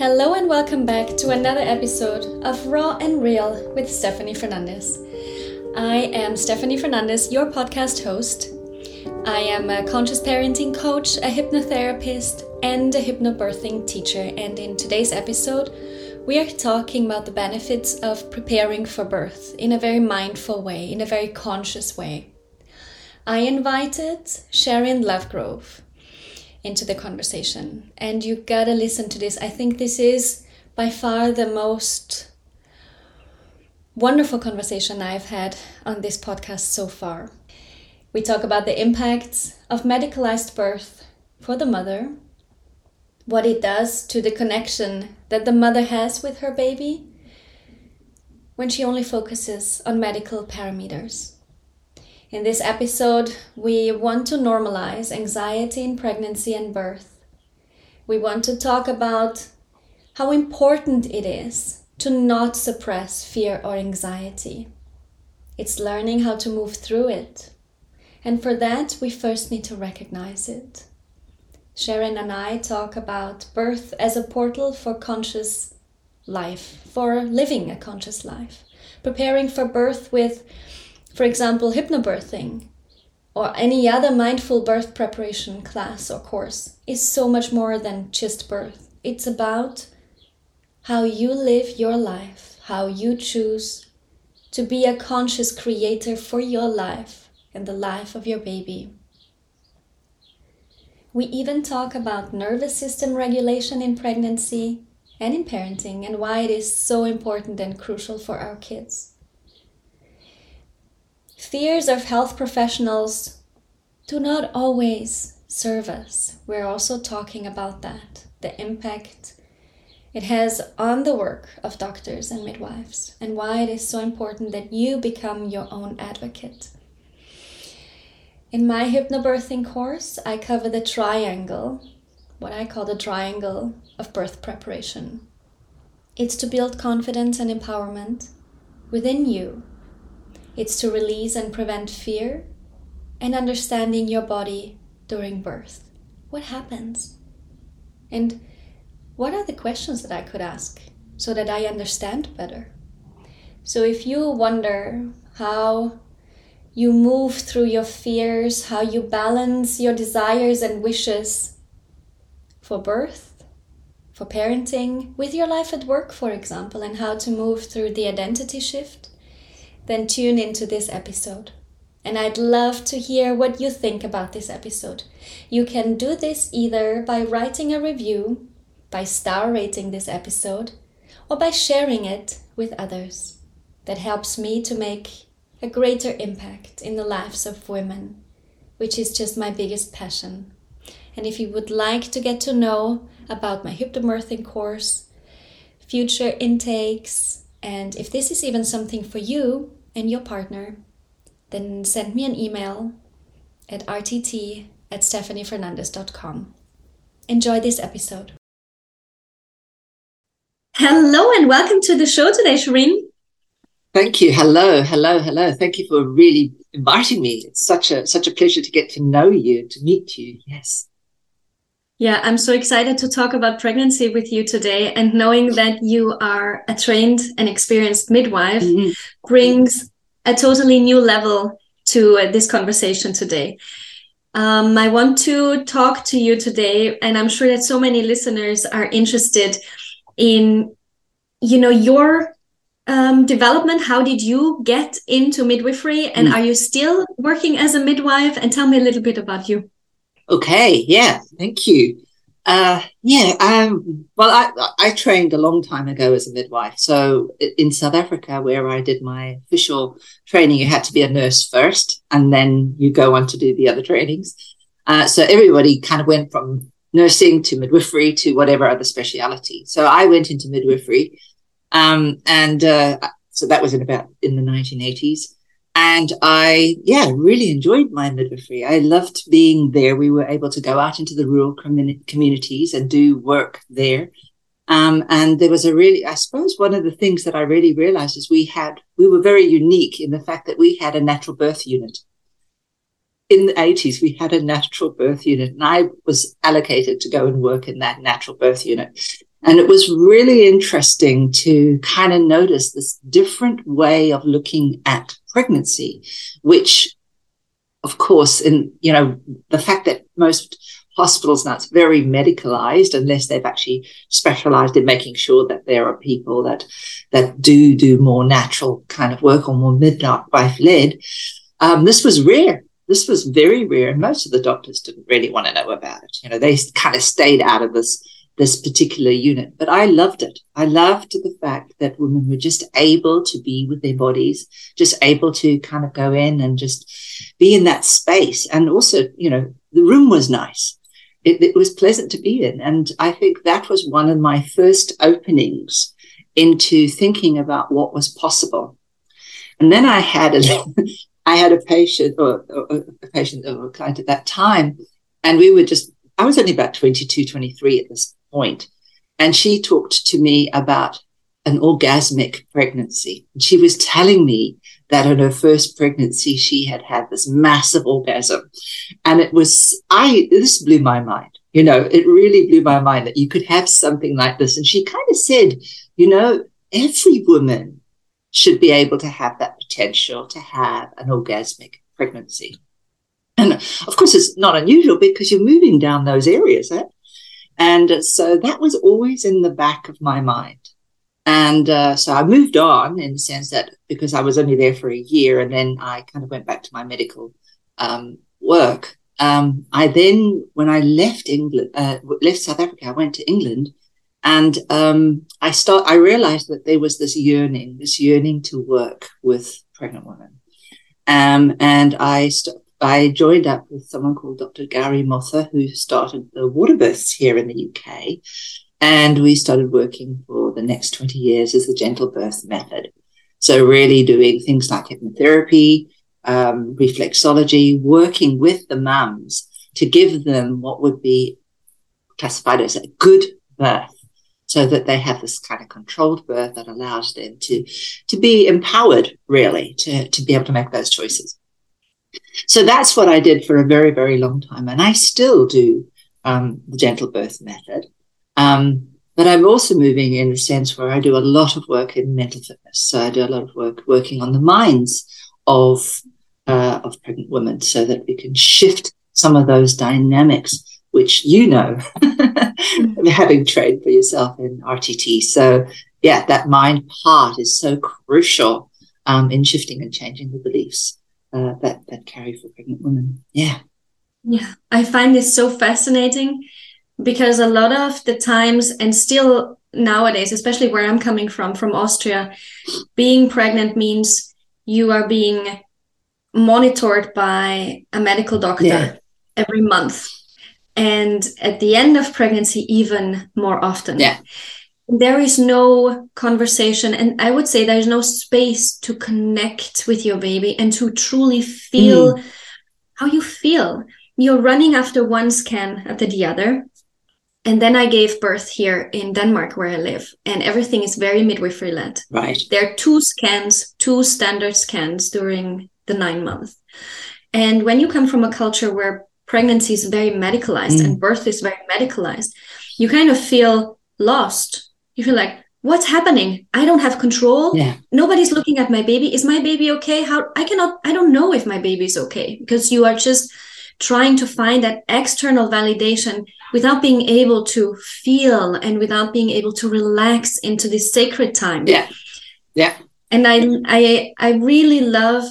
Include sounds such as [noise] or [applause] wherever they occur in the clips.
Hello and welcome back to another episode of Raw and Real with Stefanie Fernandes. I am Stefanie Fernandes, your podcast host. I am a conscious parenting coach, a hypnotherapist, and a hypnobirthing teacher. And in today's episode, we are talking about the benefits of preparing for birth in a very mindful way, in a very conscious way. I invited Sherine Lovegrove into the conversation, and you gotta listen to this. I think this is by far the most wonderful conversation I've had on this podcast so far. We talk about the impacts of medicalized birth for the mother, what it does to the connection that the mother has with her baby when she only focuses on medical parameters. In this episode, we want to normalize anxiety in pregnancy and birth. We want to talk about how important it is to not suppress fear or anxiety. It's learning how to move through it. And for that, we first need to recognize it. Sherine and I talk about birth as a portal for conscious life, for living a conscious life, preparing for birth with, for example, hypnobirthing or any other mindful birth preparation class or course is so much more than just birth. It's about how you live your life, how you choose to be a conscious creator for your life and the life of your baby. We even talk about nervous system regulation in pregnancy and in parenting and why it is so important and crucial for our kids. Fears of health professionals do not always serve us. We're also talking about that, the impact it has on the work of doctors and midwives, and why it is so important that you become your own advocate. In my hypnobirthing course, I cover the triangle, what I call the triangle of birth preparation. It's to build confidence and empowerment within you. It's to release and prevent fear and understanding your body during birth. What happens? And what are the questions that I could ask so that I understand better? So if you wonder how you move through your fears, how you balance your desires and wishes for birth, for parenting, with your life at work, for example, and how to move through the identity shift, then tune into this episode. And I'd love to hear what you think about this episode. You can do this either by writing a review, by star rating this episode, or by sharing it with others. That helps me to make a greater impact in the lives of women, which is just my biggest passion. And if you would like to get to know about my hypnobirthing course, future intakes, and if this is even something for you and your partner, then send me an email at rtt at stefaniefernandes.com. Enjoy this episode. Hello and welcome to the show today, Sherine. Thank you. Hello, hello, hello. Thank you for really inviting me. It's such a such a pleasure to get to know you, to meet you. Yes. Yeah, I'm so excited to talk about pregnancy with you today and knowing that you are a trained and experienced midwife mm-hmm. brings a totally new level to uh, this conversation today. Um, I want to talk to you today, and I'm sure that so many listeners are interested in, you know, your um, development how did you get into midwifery and mm. are you still working as a midwife and tell me a little bit about you okay yeah thank you. Uh, yeah um, well I, I trained a long time ago as a midwife. So in south africa where i did my official training you had to be a nurse first and then you go on to do the other trainings. Uh, so everybody kind of went from nursing to midwifery to whatever other speciality. So i went into midwifery um, and uh, so that was in about in the 1980s. And I, yeah, really enjoyed my midwifery. I loved being there. We were able to go out into the rural communi- communities and do work there. Um, and there was a really, I suppose, one of the things that I really realized is we had, we were very unique in the fact that we had a natural birth unit. In the 80s, we had a natural birth unit, and I was allocated to go and work in that natural birth unit. And it was really interesting to kind of notice this different way of looking at pregnancy, which of course, in, you know, the fact that most hospitals now it's very medicalized unless they've actually specialized in making sure that there are people that that do do more natural kind of work or more midwife led. Um, this was rare. This was very rare, and most of the doctors didn't really want to know about it. You know, they kind of stayed out of this this particular unit. But I loved it. I loved the fact that women were just able to be with their bodies, just able to kind of go in and just be in that space. And also, you know, the room was nice. It, it was pleasant to be in. And I think that was one of my first openings into thinking about what was possible. And then I had a, [laughs] I had a patient or, or a patient or a client at that time, and we were just, I was only about 22, 23 at this point. And she talked to me about an orgasmic pregnancy. She was telling me that in her first pregnancy, she had had this massive orgasm. And it was, I, this blew my mind. You know, it really blew my mind that you could have something like this. And she kind of said, you know, every woman should be able to have that potential to have an orgasmic pregnancy. And of course, it's not unusual because you're moving down those areas. Eh? And so that was always in the back of my mind. And uh, so I moved on in the sense that because I was only there for a year and then I kind of went back to my medical um, work. Um, I then, when I left England, uh, left South Africa, I went to England and um, I start. I realized that there was this yearning, this yearning to work with pregnant women, um, and I st- I joined up with someone called Dr. Gowri Motha, who started the water births here in the UK. And we started working for the next 20 years as the gentle birth method. So, really doing things like hypnotherapy, um, reflexology, working with the mums to give them what would be classified as a good birth so that they have this kind of controlled birth that allows them to, to be empowered, really, to, to be able to make those choices. So that's what I did for a very, very long time. And I still do um, the gentle birth method. Um, but I'm also moving in the sense where I do a lot of work in mental fitness. So I do a lot of work working on the minds of uh, of pregnant women, so that we can shift some of those dynamics, which you know, [laughs] having trained for yourself in RTT. So yeah, that mind part is so crucial um, in shifting and changing the beliefs uh, that that carry for pregnant women. Yeah, yeah, I find this so fascinating because a lot of the times, and still nowadays, especially where I'm coming from, from Austria, being pregnant means you are being monitored by a medical doctor yeah. every month and at the end of pregnancy even more often yeah there is no conversation and i would say there's no space to connect with your baby and to truly feel mm. how you feel. You're running after one scan after the other and then i gave birth here in denmark where i live and everything is very midwifery led. Right. There are two scans two standard scans during the nine months. And when you come from a culture where pregnancy is very medicalized mm. and birth is very medicalized you kind of feel lost you feel like what's happening? I don't have control. Yeah. nobody's looking at my baby. Is my baby okay? How i cannot i don't know if my baby's okay because you are just trying to find that external validation without being able to feel and without being able to relax into this sacred time. Yeah. Yeah. And i i i really love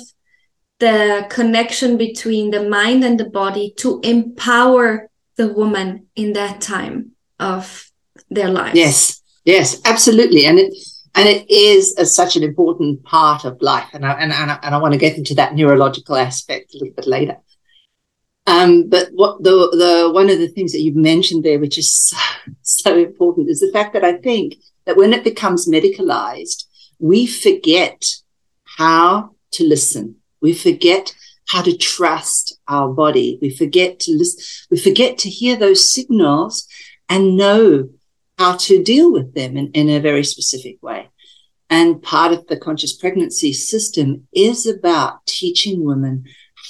the connection between the mind and the body to empower the woman in that time of their life yes Yes, absolutely, and it and it is a, such an important part of life, and I, and and I, and I want to get into that neurological aspect a little bit later. Um, but what the the one of the things that you've mentioned there, which is so, so important, is the fact that I think that when it becomes medicalized, we forget how to listen. We forget how to trust our body. We forget to listen. We forget to hear those signals and know how to deal with them in, in a very specific way. And part of the conscious pregnancy system is about teaching women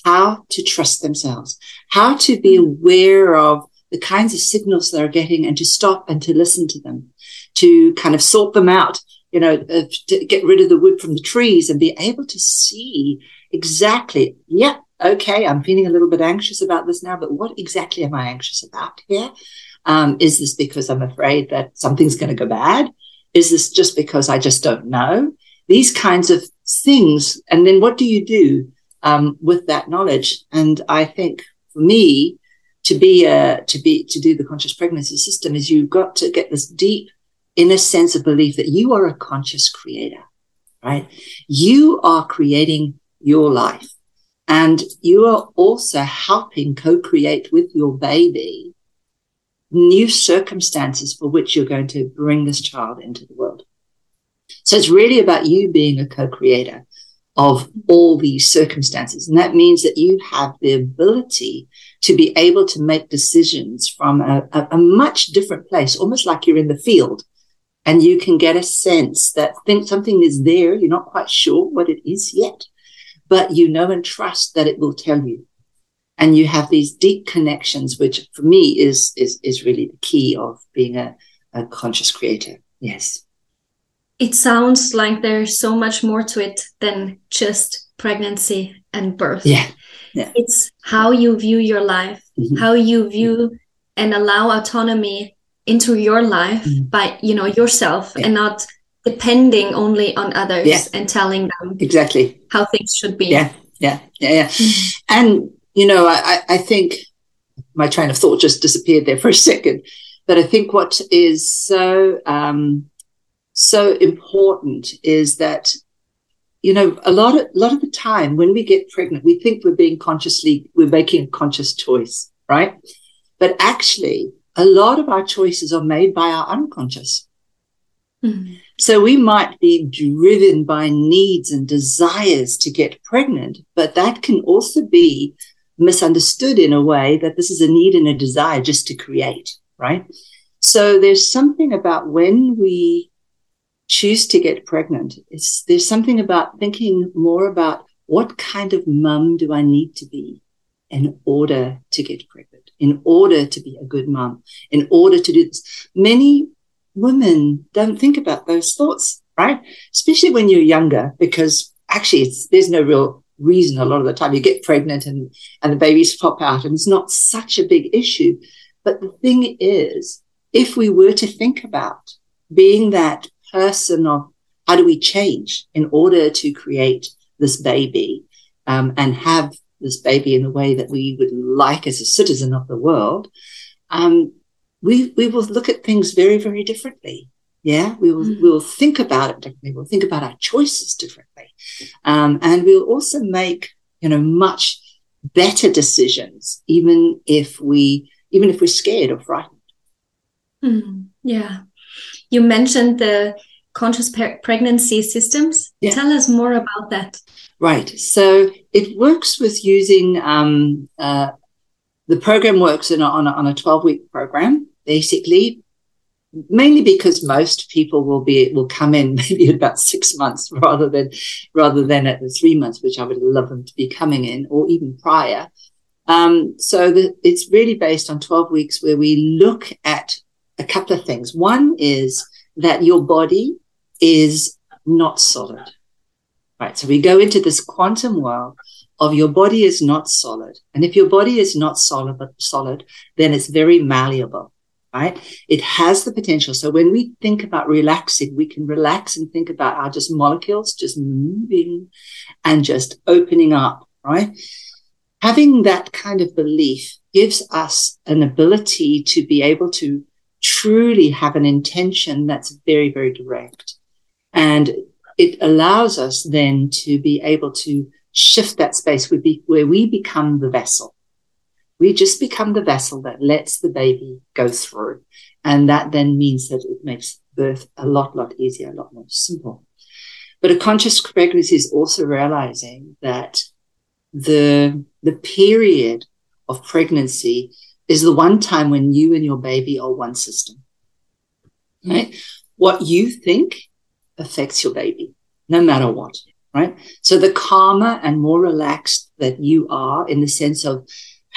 how to trust themselves, how to be aware of the kinds of signals they're getting and to stop and to listen to them, to kind of sort them out, you know, uh, to get rid of the wood from the trees and be able to see exactly, yeah, okay, I'm feeling a little bit anxious about this now, but what exactly am I anxious about here? Um, is this because I'm afraid that something's going to go bad? Is this just because I just don't know? These kinds of things. And then what do you do um, with that knowledge? And I think for me, to be a, to be, to do the conscious pregnancy system is you've got to get this deep inner sense of belief that you are a conscious creator, right? You are creating your life and you are also helping co-create with your baby new circumstances for which you're going to bring this child into the world. So it's really about you being a co-creator of all these circumstances. And that means that you have the ability to be able to make decisions from a, a, a much different place, almost like you're in the field and you can get a sense that think something is there. You're not quite sure what it is yet, but you know and trust that it will tell you and you have these deep connections, which for me is is is really the key of being a, a conscious creator. Yes. It sounds like there's so much more to it than just pregnancy and birth. Yeah. yeah. It's how you view your life, mm-hmm. how you view and allow autonomy into your life mm-hmm. by, you know, yourself yeah. and not depending only on others yeah. and telling them exactly how things should be. Yeah. Yeah. Yeah. Yeah. Mm-hmm. And you know, I, I think my train of thought just disappeared there for a [laughs] second. But I think what is so um, so important is that you know a lot of a lot of the time when we get pregnant, we think we're being consciously we're making a conscious choice, right? But actually, a lot of our choices are made by our unconscious. Mm-hmm. So we might be driven by needs and desires to get pregnant, but that can also be misunderstood in a way that this is a need and a desire just to create, right? So there's something about when we choose to get pregnant, it's, there's something about thinking more about what kind of mum do I need to be in order to get pregnant, in order to be a good mum, in order to do this. Many women don't think about those thoughts, right? Especially when you're younger, because actually there's no real reason a lot of the time you get pregnant and, and the babies pop out and it's not such a big issue. But the thing is, if we were to think about being that person of how do we change in order to create this baby um, and have this baby in the way that we would like as a citizen of the world, um, we, we will look at things very, very differently. Yeah, we will mm. we'll think about it differently. We'll think about our choices differently, um, and we'll also make you know much better decisions, even if we even if we're scared or frightened. Mm. Yeah, you mentioned the conscious pregnancy systems. Yeah. Tell us more about that. Right. So it works with using um, uh, the program works in a, on a, on a 12 week program, basically mainly because most people will be will come in [laughs] maybe about six months rather than rather than at the three months, which I would love them to be coming in, or even prior. Um, so the, it's really based on 12 weeks where we look at a couple of things. One is that your body is not solid. Right. So we go into this quantum world of your body is not solid. And if your body is not solid, solid, then it's very malleable right? It has the potential. So when we think about relaxing, we can relax and think about our just molecules just moving and just opening up, right? Having that kind of belief gives us an ability to be able to truly have an intention that's very, very direct. And it allows us then to be able to shift that space where, where we become the vessel we just become the vessel that lets the baby go through. And that then means that it makes birth a lot, lot easier, a lot more simple. But a conscious pregnancy is also realizing that the, the period of pregnancy is the one time when you and your baby are one system. Mm-hmm. Right? What you think affects your baby, no matter what. Right? So the calmer and more relaxed that you are in the sense of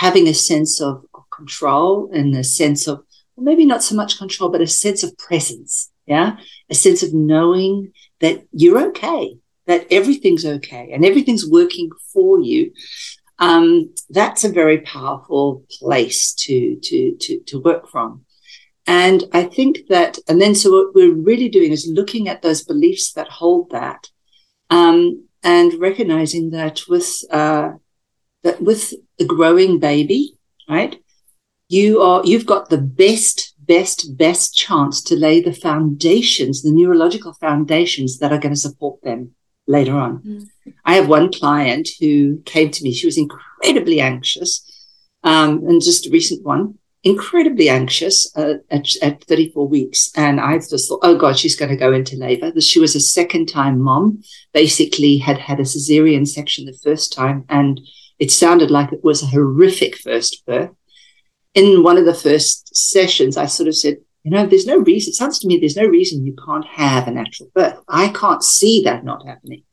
having a sense of, control and a sense of, well, maybe not so much control, but a sense of presence. Yeah. A sense of knowing that you're okay, that everything's okay and everything's working for you. Um, that's a very powerful place to, to, to, to work from. And I think that, and then so what we're really doing is looking at those beliefs that hold that, um, and recognizing that with, uh, that with a growing baby, right? You are, you've got the best, best, best chance to lay the foundations, the neurological foundations that are going to support them later on. Mm. I have one client who came to me. She was incredibly anxious. Um, and just a recent one, incredibly anxious uh, at, at 34 weeks. And I just thought, oh God, she's going to go into labor. She was a second time mom, basically had had a cesarean section the first time. And it sounded like it was a horrific first birth. In one of the first sessions, I sort of said, you know, there's no reason, it sounds to me there's no reason you can't have a natural birth. I can't see that not happening.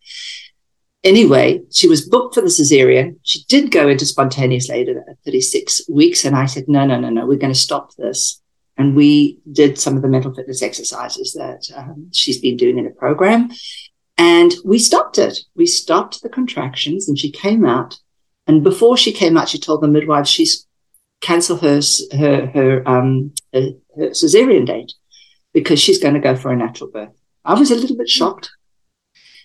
Anyway, she was booked for the cesarean. She did go into spontaneous labor at 36 weeks. And I said, no, no, no, no, we're going to stop this. And we did some of the mental fitness exercises that um, she's been doing in a program. And we stopped it. We stopped the contractions and she came out. And before she came out, she told the midwife she's cancel her, her, her, um, her, her cesarean date because she's going to go for a natural birth. I was a little bit shocked.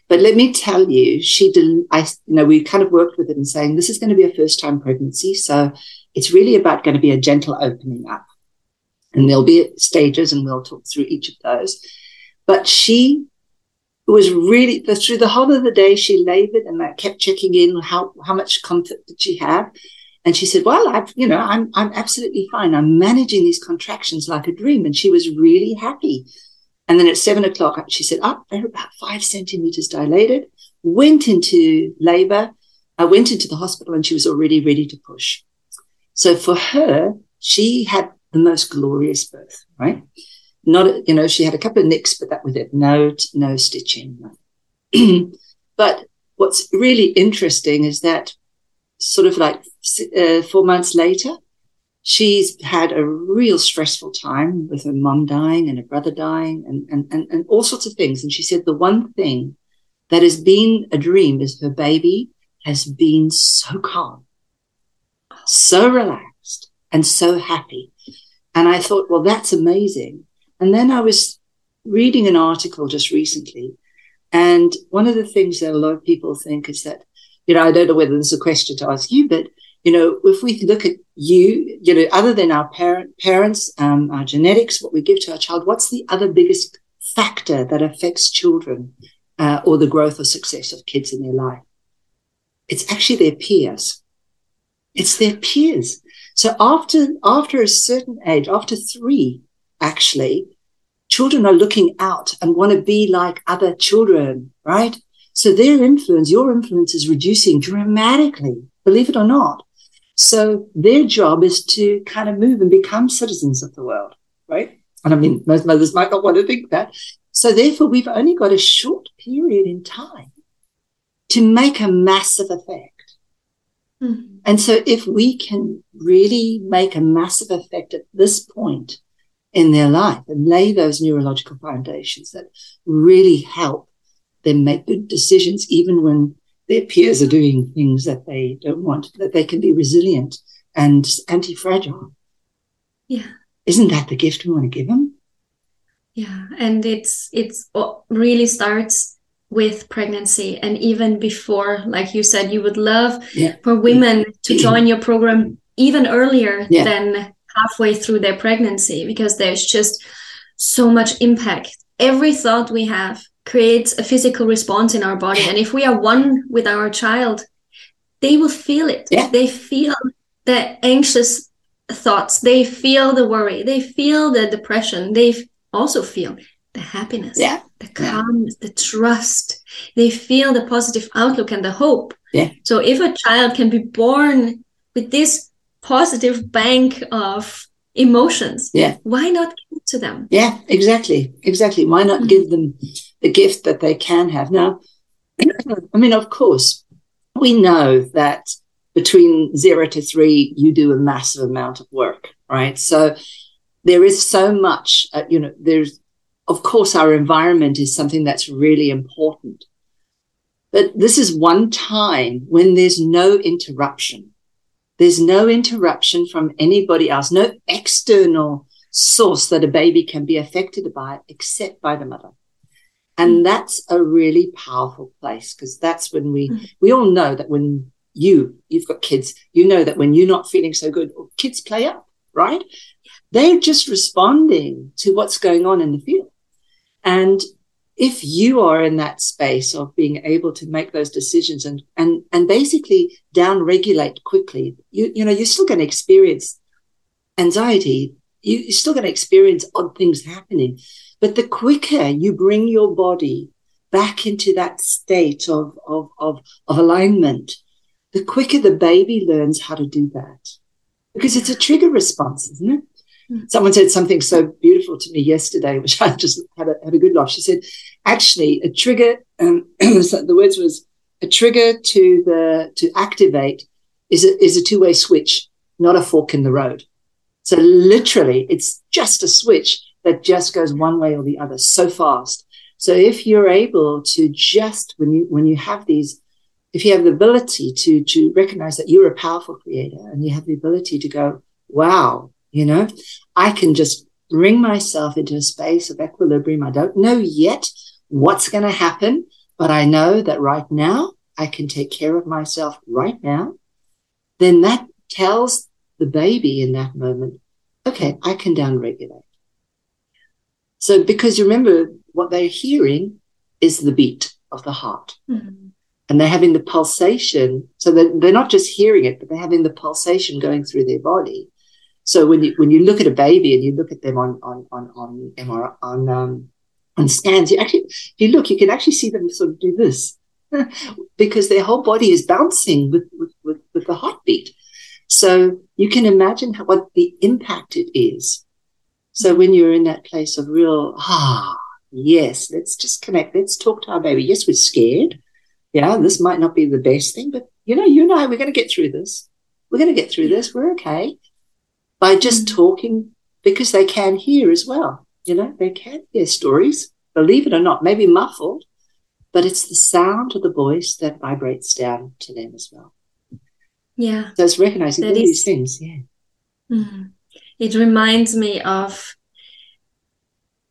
But let me tell you, she didn't, I, you know, we kind of worked with it and saying this is going to be a first time pregnancy. So it's really about going to be a gentle opening up. And there'll be stages and we'll talk through each of those. But she was really, through the whole of the day, she labored and I kept checking in how, how much comfort did she have. And she said, well, I've, you know, I'm, I'm absolutely fine. I'm managing these contractions like a dream. And she was really happy. And then at seven o'clock, she said, oh, they're about five centimeters dilated, went into labor. I went into the hospital and she was already ready to push. So for her, she had the most glorious birth, right? Not, you know, she had a couple of nicks, but that was it. No, no stitching. [clears throat] but what's really interesting is that sort of like uh, four months later, she's had a real stressful time with her mom dying and her brother dying and, and, and, and all sorts of things. And she said the one thing that has been a dream is her baby has been so calm, so relaxed, and so happy. And I thought, well, that's amazing. And then I was reading an article just recently. And one of the things that a lot of people think is that you know, I don't know whether this is a question to ask you, but you know, if we look at you, you know, other than our parent, parents, um, our genetics, what we give to our child, what's the other biggest factor that affects children uh, or the growth or success of kids in their life? It's actually their peers. It's their peers. So after after a certain age, after three, actually, children are looking out and want to be like other children, right? So their influence, your influence is reducing dramatically, believe it or not. So their job is to kind of move and become citizens of the world, right? And I mean, most mothers might not want to think that. So therefore, we've only got a short period in time to make a massive effect. Mm-hmm. And so if we can really make a massive effect at this point in their life and lay those neurological foundations that really help them make good decisions, even when their peers are doing things that they don't want, that they can be resilient and anti fragile. Yeah. Isn't that the gift we want to give them? Yeah. And it's, it's really starts with pregnancy and even before, like you said, you would love yeah. for women to join your program even earlier yeah. than halfway through their pregnancy because there's just so much impact. Every thought we have creates a physical response in our body. And if we are one with our child, they will feel it. Yeah. They feel the anxious thoughts. They feel the worry. They feel the depression. They also feel the happiness, yeah. the calmness, yeah. the trust. They feel the positive outlook and the hope. Yeah. So if a child can be born with this positive bank of emotions, yeah. why not give it to them? Yeah, exactly. Exactly. Why not mm-hmm. give them the gift that they can have. Now, [clears throat] I mean, of course, we know that between zero to three, you do a massive amount of work, right? So there is so much, uh, you know, there's, of course, our environment is something that's really important. But this is one time when there's no interruption. There's no interruption from anybody else, no external source that a baby can be affected by except by the mother. And mm. that's a really powerful place because that's when we, mm. we all know that when you, you've got kids, you know that when you're not feeling so good, kids play up, right? They're just responding to what's going on in the field. And if you are in that space of being able to make those decisions and and and basically down regulate quickly, you you know you're still going to experience anxiety. You're still going to experience odd things happening, but the quicker you bring your body back into that state of of of, of alignment, the quicker the baby learns how to do that, because it's a trigger response, isn't it? Hmm. Someone said something so beautiful to me yesterday, which [laughs] I just had a, had a good laugh. She said, actually, a trigger, um, [clears throat] the words was a trigger to the, to activate is a, is a two way switch, not a fork in the road. So literally, it's just a switch that just goes one way or the other so fast. So if you're able to just, when you, when you have these, if you have the ability to, to recognize that you're a powerful creator and you have the ability to go, wow, you know, I can just bring myself into a space of equilibrium. I don't know yet what's going to happen, but I know that right now I can take care of myself right now. Then that tells the baby in that moment, okay, I can downregulate. So because you remember what they're hearing is the beat of the heart. Mm-hmm. And they're having the pulsation. So they're, they're not just hearing it, but they're having the pulsation going through their body. So when you when you look at a baby and you look at them on on on on on um, on scans, you actually if you look, you can actually see them sort of do this [laughs] because their whole body is bouncing with with, with, with the heartbeat. So you can imagine how, what the impact it is. So when you're in that place of real ah yes, let's just connect, let's talk to our baby. Yes, we're scared. Yeah, this might not be the best thing, but you know, you and I, we're going to get through this. We're going to get through this. We're okay by just mm. talking because they can hear as well. You know, they can hear stories, believe it or not, maybe muffled, but it's the sound of the voice that vibrates down to them as well. Yeah. So it's recognizing all is, these things. Yeah. Mm, it reminds me of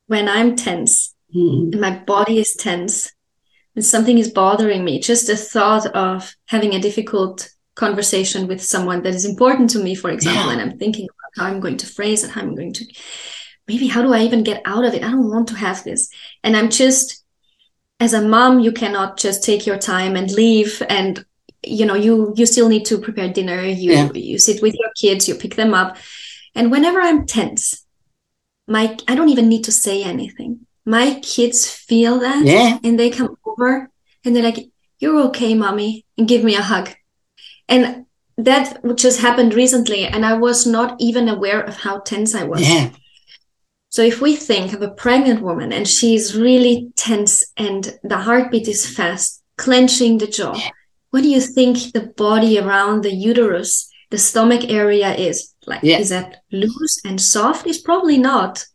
when I'm tense mm. and my body is tense and something is bothering me, just the thought of having a difficult conversation with someone that is important to me, for example, yeah. and I'm thinking how I'm going to phrase it, how I'm going to maybe how do I even get out of it? I don't want to have this. And I'm just as a mom, you cannot just take your time and leave and you know you you still need to prepare dinner you yeah. you sit with your kids you pick them up and whenever i'm tense my i don't even need to say anything my kids feel that yeah. and they come over and they're like you're okay mommy and give me a hug and that just happened recently and i was not even aware of how tense i was yeah. so if we think of a pregnant woman and she's really tense and the heartbeat is fast clenching the jaw yeah. what do you think the body around the uterus the stomach area is like yeah. is that loose and soft is probably not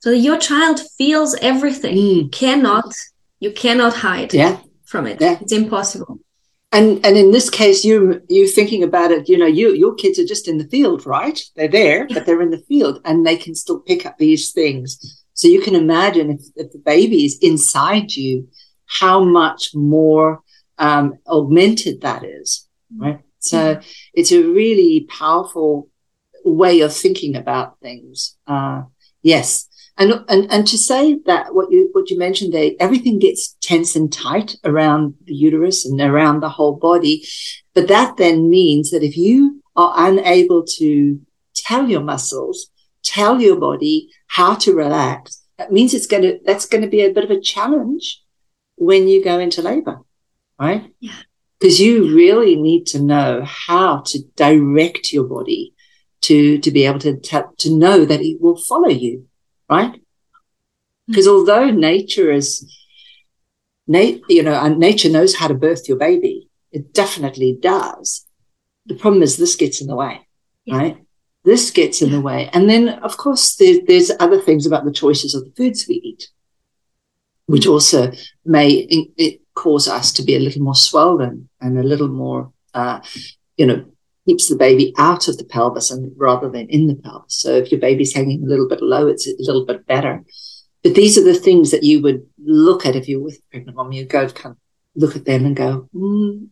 so your child feels everything mm. cannot you cannot hide yeah. from it Yeah. it's impossible and and in this case you you thinking about it you know you your kids are just in the field right? They're there but they're in the field and they can still pick up these things. So you can imagine if, if the baby is inside you how much more um, augmented that is right? So mm-hmm. it's a really powerful way of thinking about things. Uh, yes and, and, and to say that what you, what you mentioned there, everything gets tense and tight around the uterus and around the whole body. But that then means that if you are unable to tell your muscles, tell your body how to relax, that means it's going to, that's going to be a bit of a challenge when you go into labor, right? Yeah. Because you really need to know how to direct your body to, to be able to, to know that it will follow you right? Because although nature is, na- you know, and nature knows how to birth your baby, it definitely does. the problem is this gets in the way, yeah. right? This gets in the way. And then, of course, there, there's other things about the choices of the foods we eat, which also may it cause us to be a little more swollen and a little more, uh, you know, keeps the baby out of the pelvis and rather than in the pelvis. So if your baby's hanging a little bit low, it's a little bit better. But these are the things that you would look at if you're with a pregnant mom. You go kind of look at them and go, mm,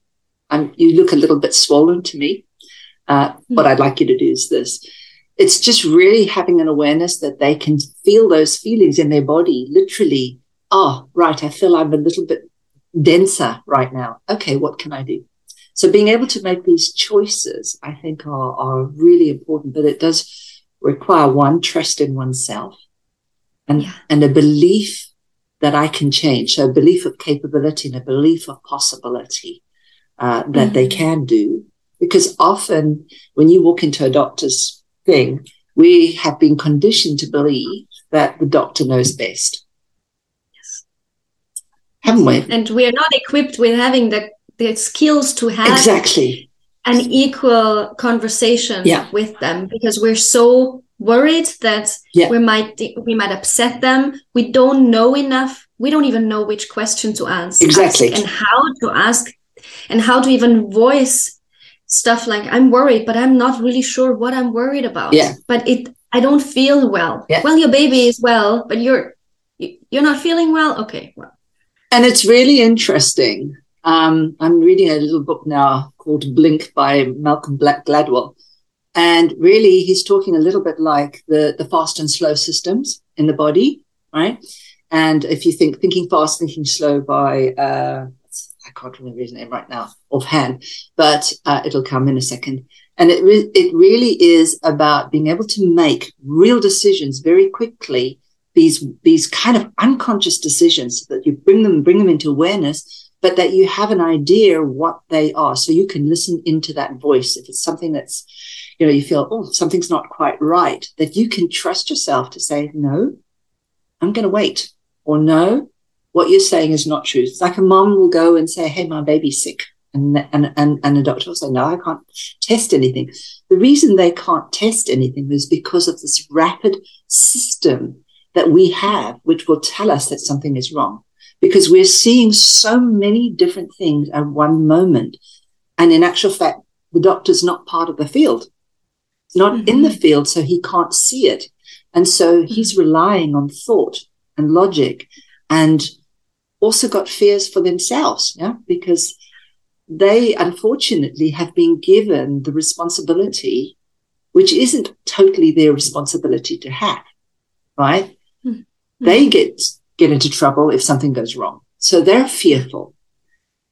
you look a little bit swollen to me. Uh, mm. What I'd like you to do is this. It's just really having an awareness that they can feel those feelings in their body, literally. Oh, right. I feel I'm a little bit denser right now. Okay, what can I do? So being able to make these choices, I think, are, are really important, but it does require one trust in oneself and, yeah. and a belief that I can change. So a belief of capability and a belief of possibility uh, that mm-hmm. they can do. Because often when you walk into a doctor's thing, we have been conditioned to believe that the doctor knows best. Yes. Haven't we? And we are not equipped with having the the skills to have exactly. an equal conversation yeah. with them because we're so worried that yeah. we might we might upset them. We don't know enough. We don't even know which question to ask exactly. ask and how to ask and how to even voice stuff like i'm worried but i'm not really sure what i'm worried about. Yeah. But it i don't feel well. Yeah. well your baby is well but you're you're not feeling well? Okay well. And it's really interesting um, I'm reading a little book now called Blink by Malcolm Black Gladwell. And really, he's talking a little bit like the, the fast and slow systems in the body, right? And if you think thinking fast, thinking slow by, uh, I can't remember his name right now offhand, but uh, it'll come in a second. And it, re- it really is about being able to make real decisions very quickly. These, these kind of unconscious decisions that you bring them, bring them into awareness but that you have an idea what they are. So you can listen into that voice. If it's something that's, you know, you feel, oh, something's not quite right, that you can trust yourself to say, no, I'm going to wait. Or no, what you're saying is not true. It's like a mom will go and say, hey, my baby's sick. And, and, and, and the doctor will say, no, I can't test anything. The reason they can't test anything is because of this rapid system that we have, which will tell us that something is wrong because we're seeing so many different things at one moment. And in actual fact, the doctor's not part of the field, not mm-hmm. in the mm-hmm. field, so he can't see it. And so he's mm-hmm. relying on thought and logic and also got fears for themselves, yeah, because they unfortunately have been given the responsibility, which isn't totally their responsibility to have, right? Mm-hmm. They get get into trouble if something goes wrong. So they're fearful.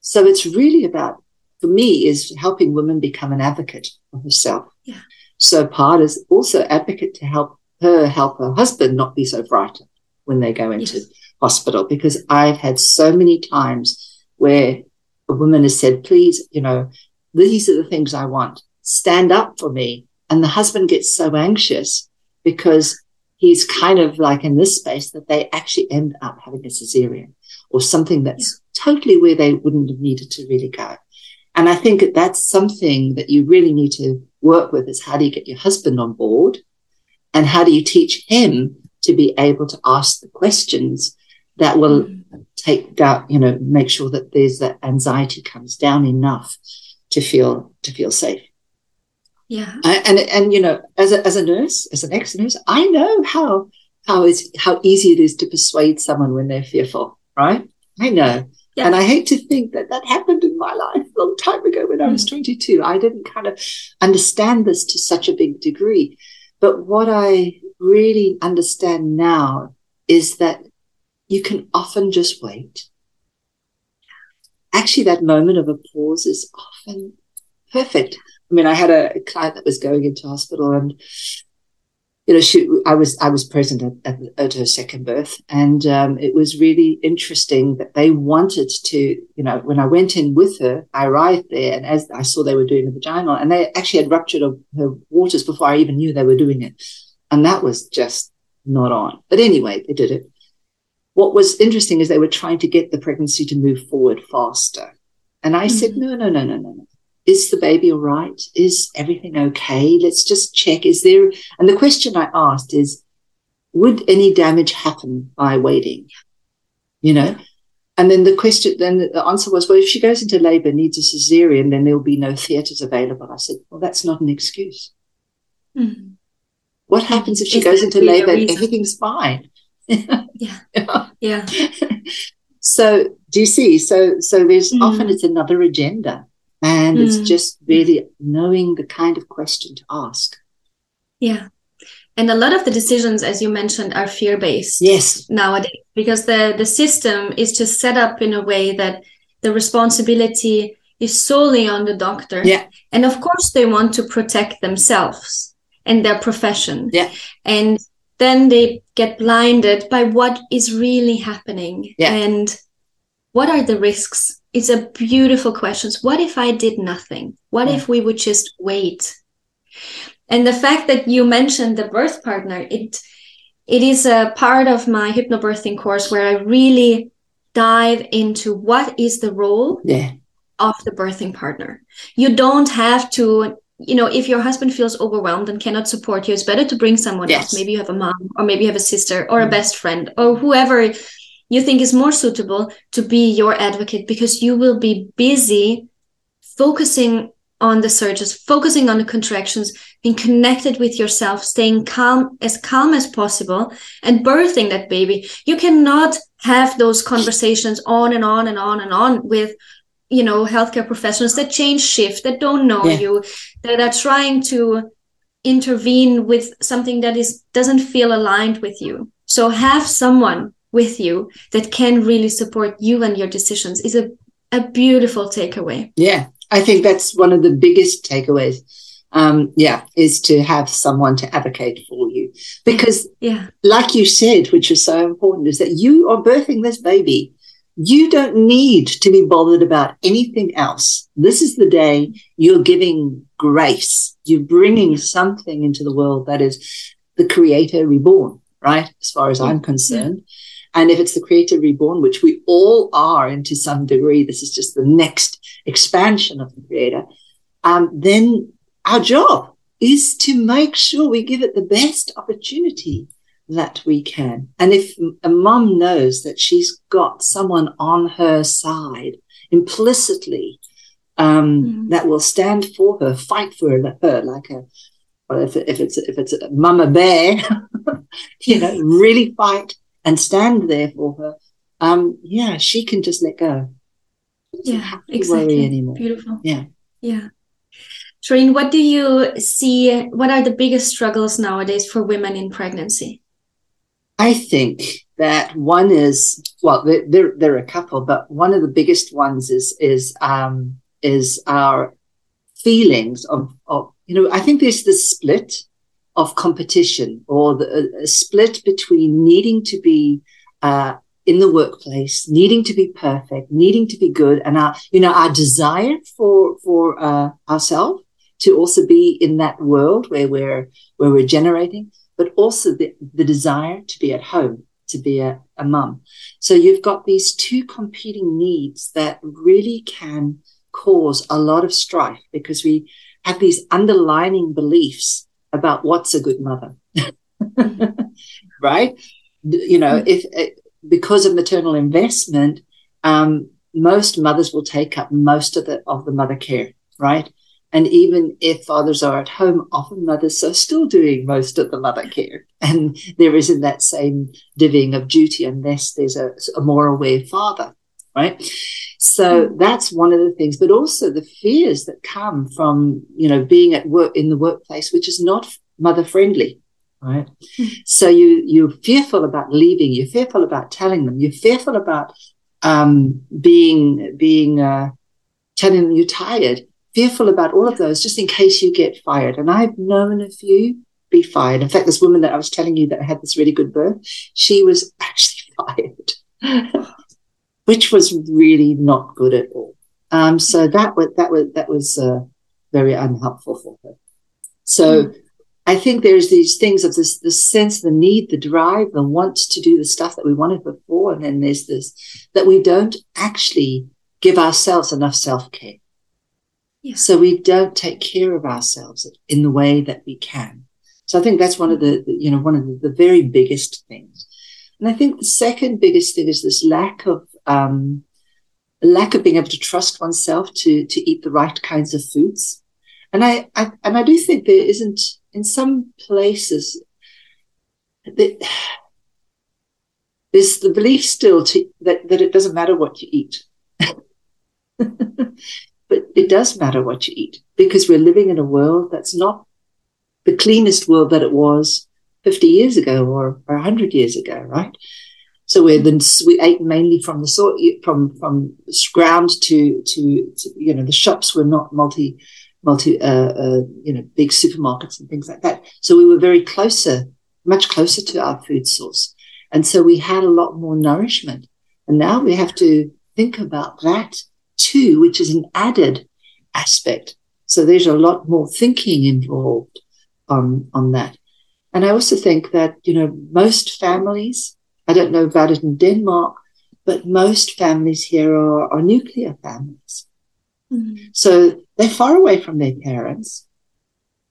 So it's really about, for me, is helping women become an advocate of herself. Yeah. So part is also advocate to help her help her husband not be so frightened when they go into yes. hospital. Because I've had so many times where a woman has said, please, you know, these are the things I want. Stand up for me. And the husband gets so anxious because he's kind of like in this space that they actually end up having a cesarean or something that's yeah. totally where they wouldn't have needed to really go. And I think that that's something that you really need to work with is how do you get your husband on board and how do you teach him to be able to ask the questions that will mm. take that, you know, make sure that there's that anxiety comes down enough to feel, to feel safe. Yeah. And, and, you know, as a, as a nurse, as an ex nurse, I know how, how is, how easy it is to persuade someone when they're fearful, right? I know. Yeah. And I hate to think that that happened in my life a long time ago when. I was mm. 22. I didn't kind of understand this to such a big degree. But what I really understand now is that you can often just wait. Actually, that moment of a pause is often perfect. I mean, I had a client that was going into hospital and, you know, she, I was, I was present at, at, at her second birth and, um, it was really interesting that they wanted to, you know, when I went in with her, I arrived there and as I saw they were doing the vaginal and they actually had ruptured her waters before I even knew they were doing it. And that was just not on. But anyway, they did it. What was interesting is they were trying to get the pregnancy to move forward faster. And I mm-hmm. said, no, no, no, no, no, no is the baby all right? Is everything okay? Let's just check. Is there, and the question I asked is, would any damage happen by waiting? You know? And then the question, then the answer was, well, if she goes into labor, needs a cesarean, then there'll be no theatres available. I said, well, that's not an excuse. Mm-hmm. What happens if she is goes into labor and everything's fine? yeah. [laughs] yeah. Yeah. [laughs] so do you see? So so there's mm. often it's another agenda. And mm. it's just really knowing the kind of question to ask. Yeah. And a lot of the decisions, as you mentioned, are fear based. Yes. Nowadays, because the, the system is just set up in a way that the responsibility is solely on the doctor. Yeah. And of course, they want to protect themselves and their profession. Yeah. And then they get blinded by what is really happening. Yeah. And what are the risks? It's a beautiful question. What if I did nothing? What yeah. if we would just wait? And the fact that you mentioned the birth partner, it it is a part of my hypnobirthing course where I really dive into what is the role yeah. of the birthing partner. You don't have to, you know, if your husband feels overwhelmed and cannot support you, it's better to bring someone yes. else. Maybe you have a mom, or maybe you have a sister, or mm. a best friend, or whoever you think is more suitable to be your advocate because you will be busy focusing on the surges, focusing on the contractions, being connected with yourself, staying calm, as calm as possible, and birthing that baby. You cannot have those conversations on and on and on and on with, you know, healthcare professionals that change shift, that don't know yeah. you, that are trying to intervene with something that is doesn't feel aligned with you. So have someone with you that can really support you and your decisions is a, a beautiful takeaway. Yeah, I think that's one of the biggest takeaways. Um, yeah, is to have someone to advocate for you. Because, yeah. like you said, which is so important, is that you are birthing this baby. You don't need to be bothered about anything else. This is the day you're giving grace. You're bringing something into the world that is the creator reborn, right? As far as I'm concerned. Yeah. And if it's the creator reborn, which we all are, and to some degree, this is just the next expansion of the creator, um, then our job is to make sure we give it the best opportunity that we can. And if a mum knows that she's got someone on her side implicitly um, mm. that will stand for her, fight for her, her like a, if, if it's if it's a mama bear, [laughs] you know, really fight and stand there for her, um, yeah, she can just let go. Yeah, exactly. anymore. Beautiful. Yeah. Yeah. Sherine, what do you see? What are the biggest struggles nowadays for women in pregnancy? I think that one is well, there, there, there are a couple, but one of the biggest ones is is um, is our feelings of, of you know I think there's this split of competition or the, a split between needing to be uh, in the workplace, needing to be perfect, needing to be good, and our you know our desire for for uh, ourselves to also be in that world where we're where we're generating, but also the, the desire to be at home, to be a, a mum. So you've got these two competing needs that really can cause a lot of strife because we have these underlining beliefs about what's a good mother, [laughs] right? You know, mm-hmm. if eh, because of maternal investment, um, most mothers will take up most of the of the mother care, right? And even if fathers are at home, often mothers are still doing most of the mother care. [laughs] And there isn't that same divvying of duty unless there's a, a more aware father, right? So mm. that's one of the things, but also the fears that come from, you know, being at work in the workplace, which is not mother friendly, right? Mm. So you, you're fearful about leaving. You're fearful about telling them. You're fearful about, um, being, being, uh, telling them you're tired, fearful about all of those just in case you get fired. And I've known a few be fired. In fact, this woman that I was telling you that had this really good birth, she was [laughs] actually fired [laughs] which was really not good at all. Um, so that was that was that was uh, very unhelpful for her. So mm. I think there's these things of this the sense, the need, the drive, the want to do the stuff that we wanted before, and then there's this that we don't actually give ourselves enough self care. Yeah. So we don't take care of ourselves in the way that we can. So I think that's one of the, you know, one of the, the very biggest things. And I think the second biggest thing is this lack of um, lack of being able to trust oneself to to eat the right kinds of foods. And I, I and I do think there isn't in some places that [sighs] there's the belief still to, that that it doesn't matter what you eat. [laughs] but it does matter what you eat because we're living in a world that's not the cleanest world that it was 50 years ago or, or 100 years ago, right? So we then we ate mainly from the soil, from from ground to, to, to you know the shops were not multi multi uh, uh, you know big supermarkets and things like that. So we were very closer, much closer to our food source, and so we had a lot more nourishment. And now we have to think about that too, which is an added aspect. So there's a lot more thinking involved on on that. And I also think that, you know, most families, I don't know about it in Denmark, but most families here are, are nuclear families. Mm-hmm. So they're far away from their parents,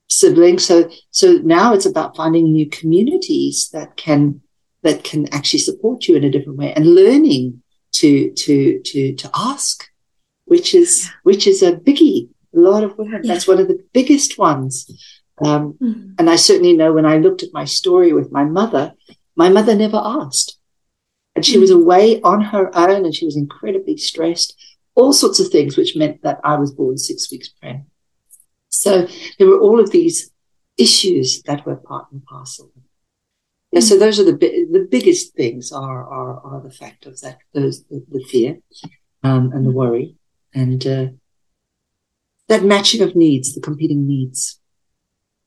siblings. So, so now it's about finding new communities that can, that can actually support you in a different way and learning to, to, to, to ask, which is, yeah. which is a biggie. A lot of women, yeah. that's one of the biggest ones um, mm. And I certainly know when I looked at my story with my mother, my mother never asked. And she was away on her own and she was incredibly stressed, all sorts of things, which meant that I was born six weeks pregnant. So there were all of these issues that were part and parcel. Yeah, so hmm. those are the the biggest things are are, are the fact of that those the, the fear um, and the hmm. worry and uh, that matching of needs, the competing needs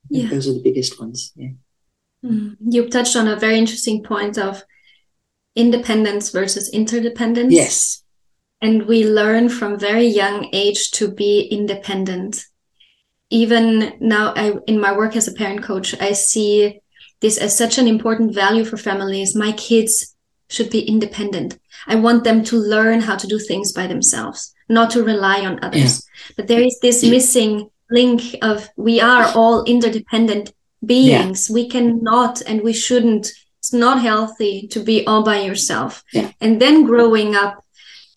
yeah. those are the biggest ones. Yeah. Mm. You touched on a very interesting point of independence versus interdependence. Yes. And we learn from very young age to be independent. Even now, I, in my work as a parent coach, I see this as such an important value for families. My kids should be independent. I want them to learn how to do things by themselves, not to rely on others. Yeah. But there is this missing link of we are all interdependent beings. Yeah. We cannot and we shouldn't. It's not healthy to be all by yourself. Yeah. And then growing up,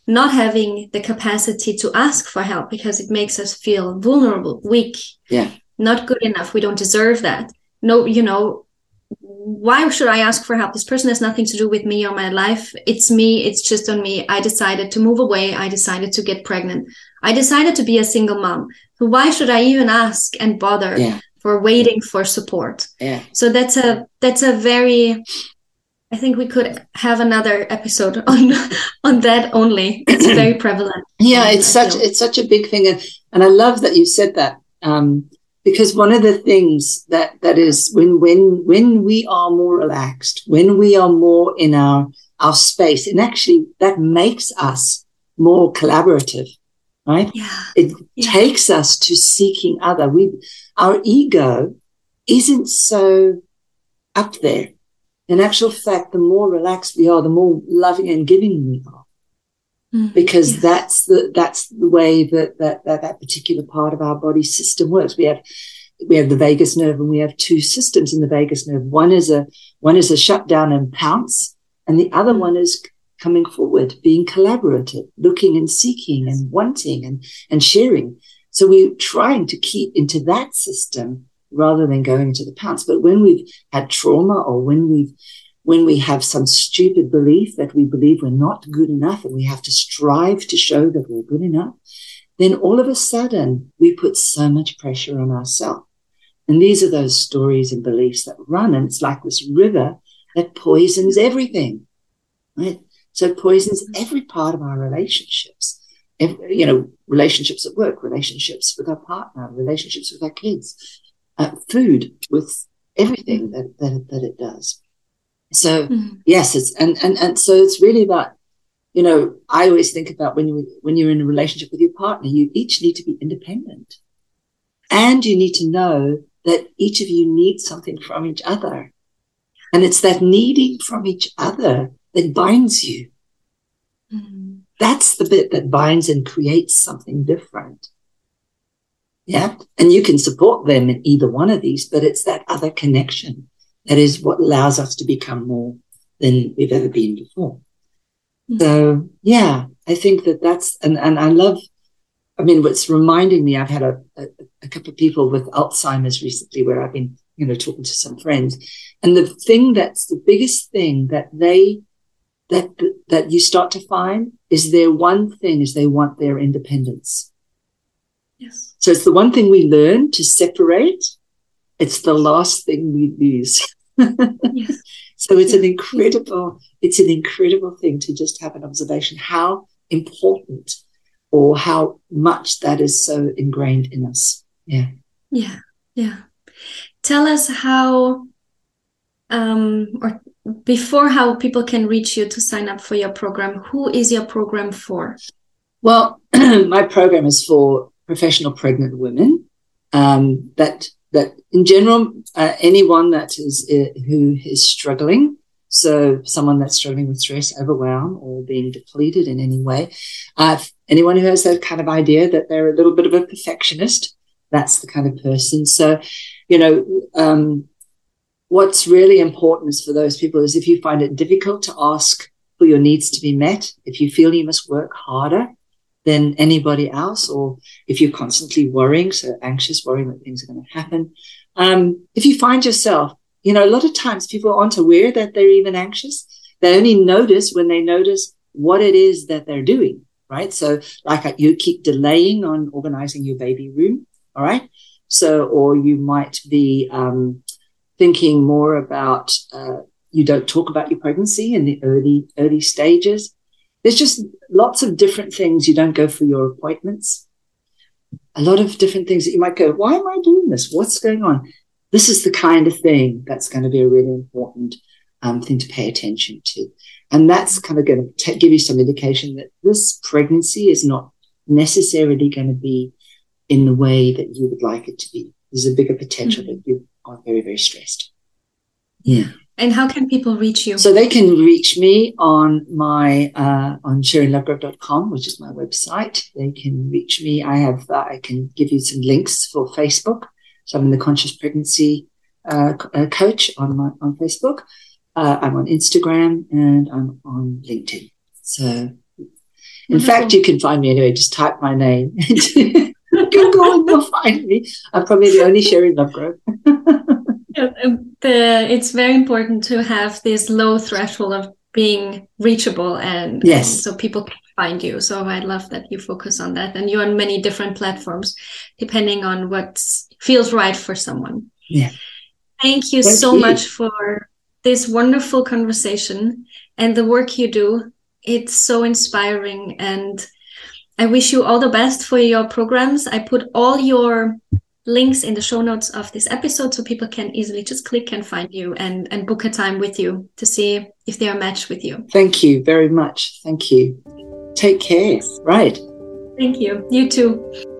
not having the capacity to ask for help because it makes us feel vulnerable, weak, yeah. not good enough. We don't deserve that. No, you know, why should I ask for help? This person has nothing to do with me or my life. It's me. It's just on me. I decided to move away. I decided to get pregnant. I decided to be a single mom. So why should I even ask and bother yeah. For waiting for support? Yeah. So that's a that's a very I think we could have another episode [laughs] on on that only. It's [clears throat] very prevalent. Yeah, it's such it's such a big thing, and, and I love that you said that um, because one of the things that that is when when when we are more relaxed, when we are more in our our space, and actually that makes us more collaborative right? Yeah. It yeah. takes us to seeking other. We, our ego isn't so up there. In actual fact, the more relaxed we are, the more loving and giving we are. Mm, because yes. that's the that's the way that, that that that particular part of our body system works. We have we have the vagus nerve and we have two systems in the vagus nerve. One is a one is a shutdown and pounce, and the other mm. one is coming forward, being collaborative, looking and seeking and wanting and, and sharing. So we're trying to keep into that system rather than going into the pounce. But when we've had trauma or when we've when we have some stupid belief that we believe we're not good enough and we have to strive to show that we're good enough, then all of a sudden we put so much pressure on ourselves. And these are those stories and beliefs that run. And it's like this river that poisons everything, right? So it poisons every part of our relationships. You know, relationships at work, relationships with our partner, relationships with our kids, uh, food, with everything that, that, that it does. So mm-hmm. yes, it's, and, and, and so it's really about, you know, I always think about when you, when you're in a relationship with your partner, you each need to be independent and you need to know that each of you needs something from each other. And it's that needing from each other that binds you. Mm. That's the bit that binds and creates something different. Yeah. And you can support them in either one of these, but it's that other connection that is what allows us to become more than we've ever been before. Mm-hmm. So, yeah, I think that that's, and, and I love, I mean, what's reminding me, I've had a, a, a couple of people with Alzheimer's recently where I've been, you know, talking to some friends. And the thing that's the biggest thing that they, that, that you start to find is their one thing is they want their independence. Yes. So it's the one thing we learn to separate. It's the last thing we lose. [laughs] yes. So it's an incredible, it's an incredible thing to just have an observation how important or how much that is so ingrained in us. Yeah. Yeah. Yeah. Tell us how um or before how people can reach you to sign up for your program. Who is your program for? Well, [clears throat] my program is for professional pregnant women. Um, that that in general, uh, anyone that is uh, who is struggling, so someone that's struggling with stress, overwhelm, or being depleted in any way, uh, anyone who has that kind of idea that they're a little bit of a perfectionist, that's the kind of person. So, you know, um, what's really important is for those people is if you find it difficult to ask for your needs to be met, if you feel you must work harder than anybody else, or if you're constantly worrying, so anxious, worrying that things are going to happen. Um, if you find yourself, you know, a lot of times people aren't aware that they're even anxious. They only notice when they notice what it is that they're doing, right? So, like uh, you keep delaying on organizing your baby room, all right? So, or you might be um, thinking more about uh, you don't talk about your pregnancy in the early early stages there's just lots of different things. You don't go for your appointments. A lot of different things that you might go, why am I doing this? What's going on? This is the kind of thing that's going to be a really important um, thing to pay attention to. And that's kind of going to t- give you some indication that this pregnancy is not necessarily going to be in the way that you would like it to be. There's a bigger potential mm-hmm. that you are very, very stressed. Yeah. And how can people reach you? So they can reach me on my uh, on SherineLovegrove.com, which is my website. They can reach me. I have uh, I can give you some links for Facebook. So I'm in the Conscious Pregnancy uh, uh Coach on my on Facebook. Uh, I'm on Instagram and I'm on LinkedIn. So, in Wonderful. fact, you can find me anyway. Just type my name. [laughs] [laughs] [laughs] Google and you'll find me. I'm probably the only Sherine Lovegrove. [laughs] Uh, um, the, it's very important to have this low threshold of being reachable and, um, yes. and so people can find you so i love that you focus on that and you're on many different platforms depending on what feels right for someone yeah thank you thank so you. much for this wonderful conversation and the work you do it's so inspiring and i wish you all the best for your programs i put all your links in the show notes of this episode so people can easily just click and find you and, and book a time with you to see if they are matched with you. Thank you very much. Thank you. Take care. Right. Thank you. You too.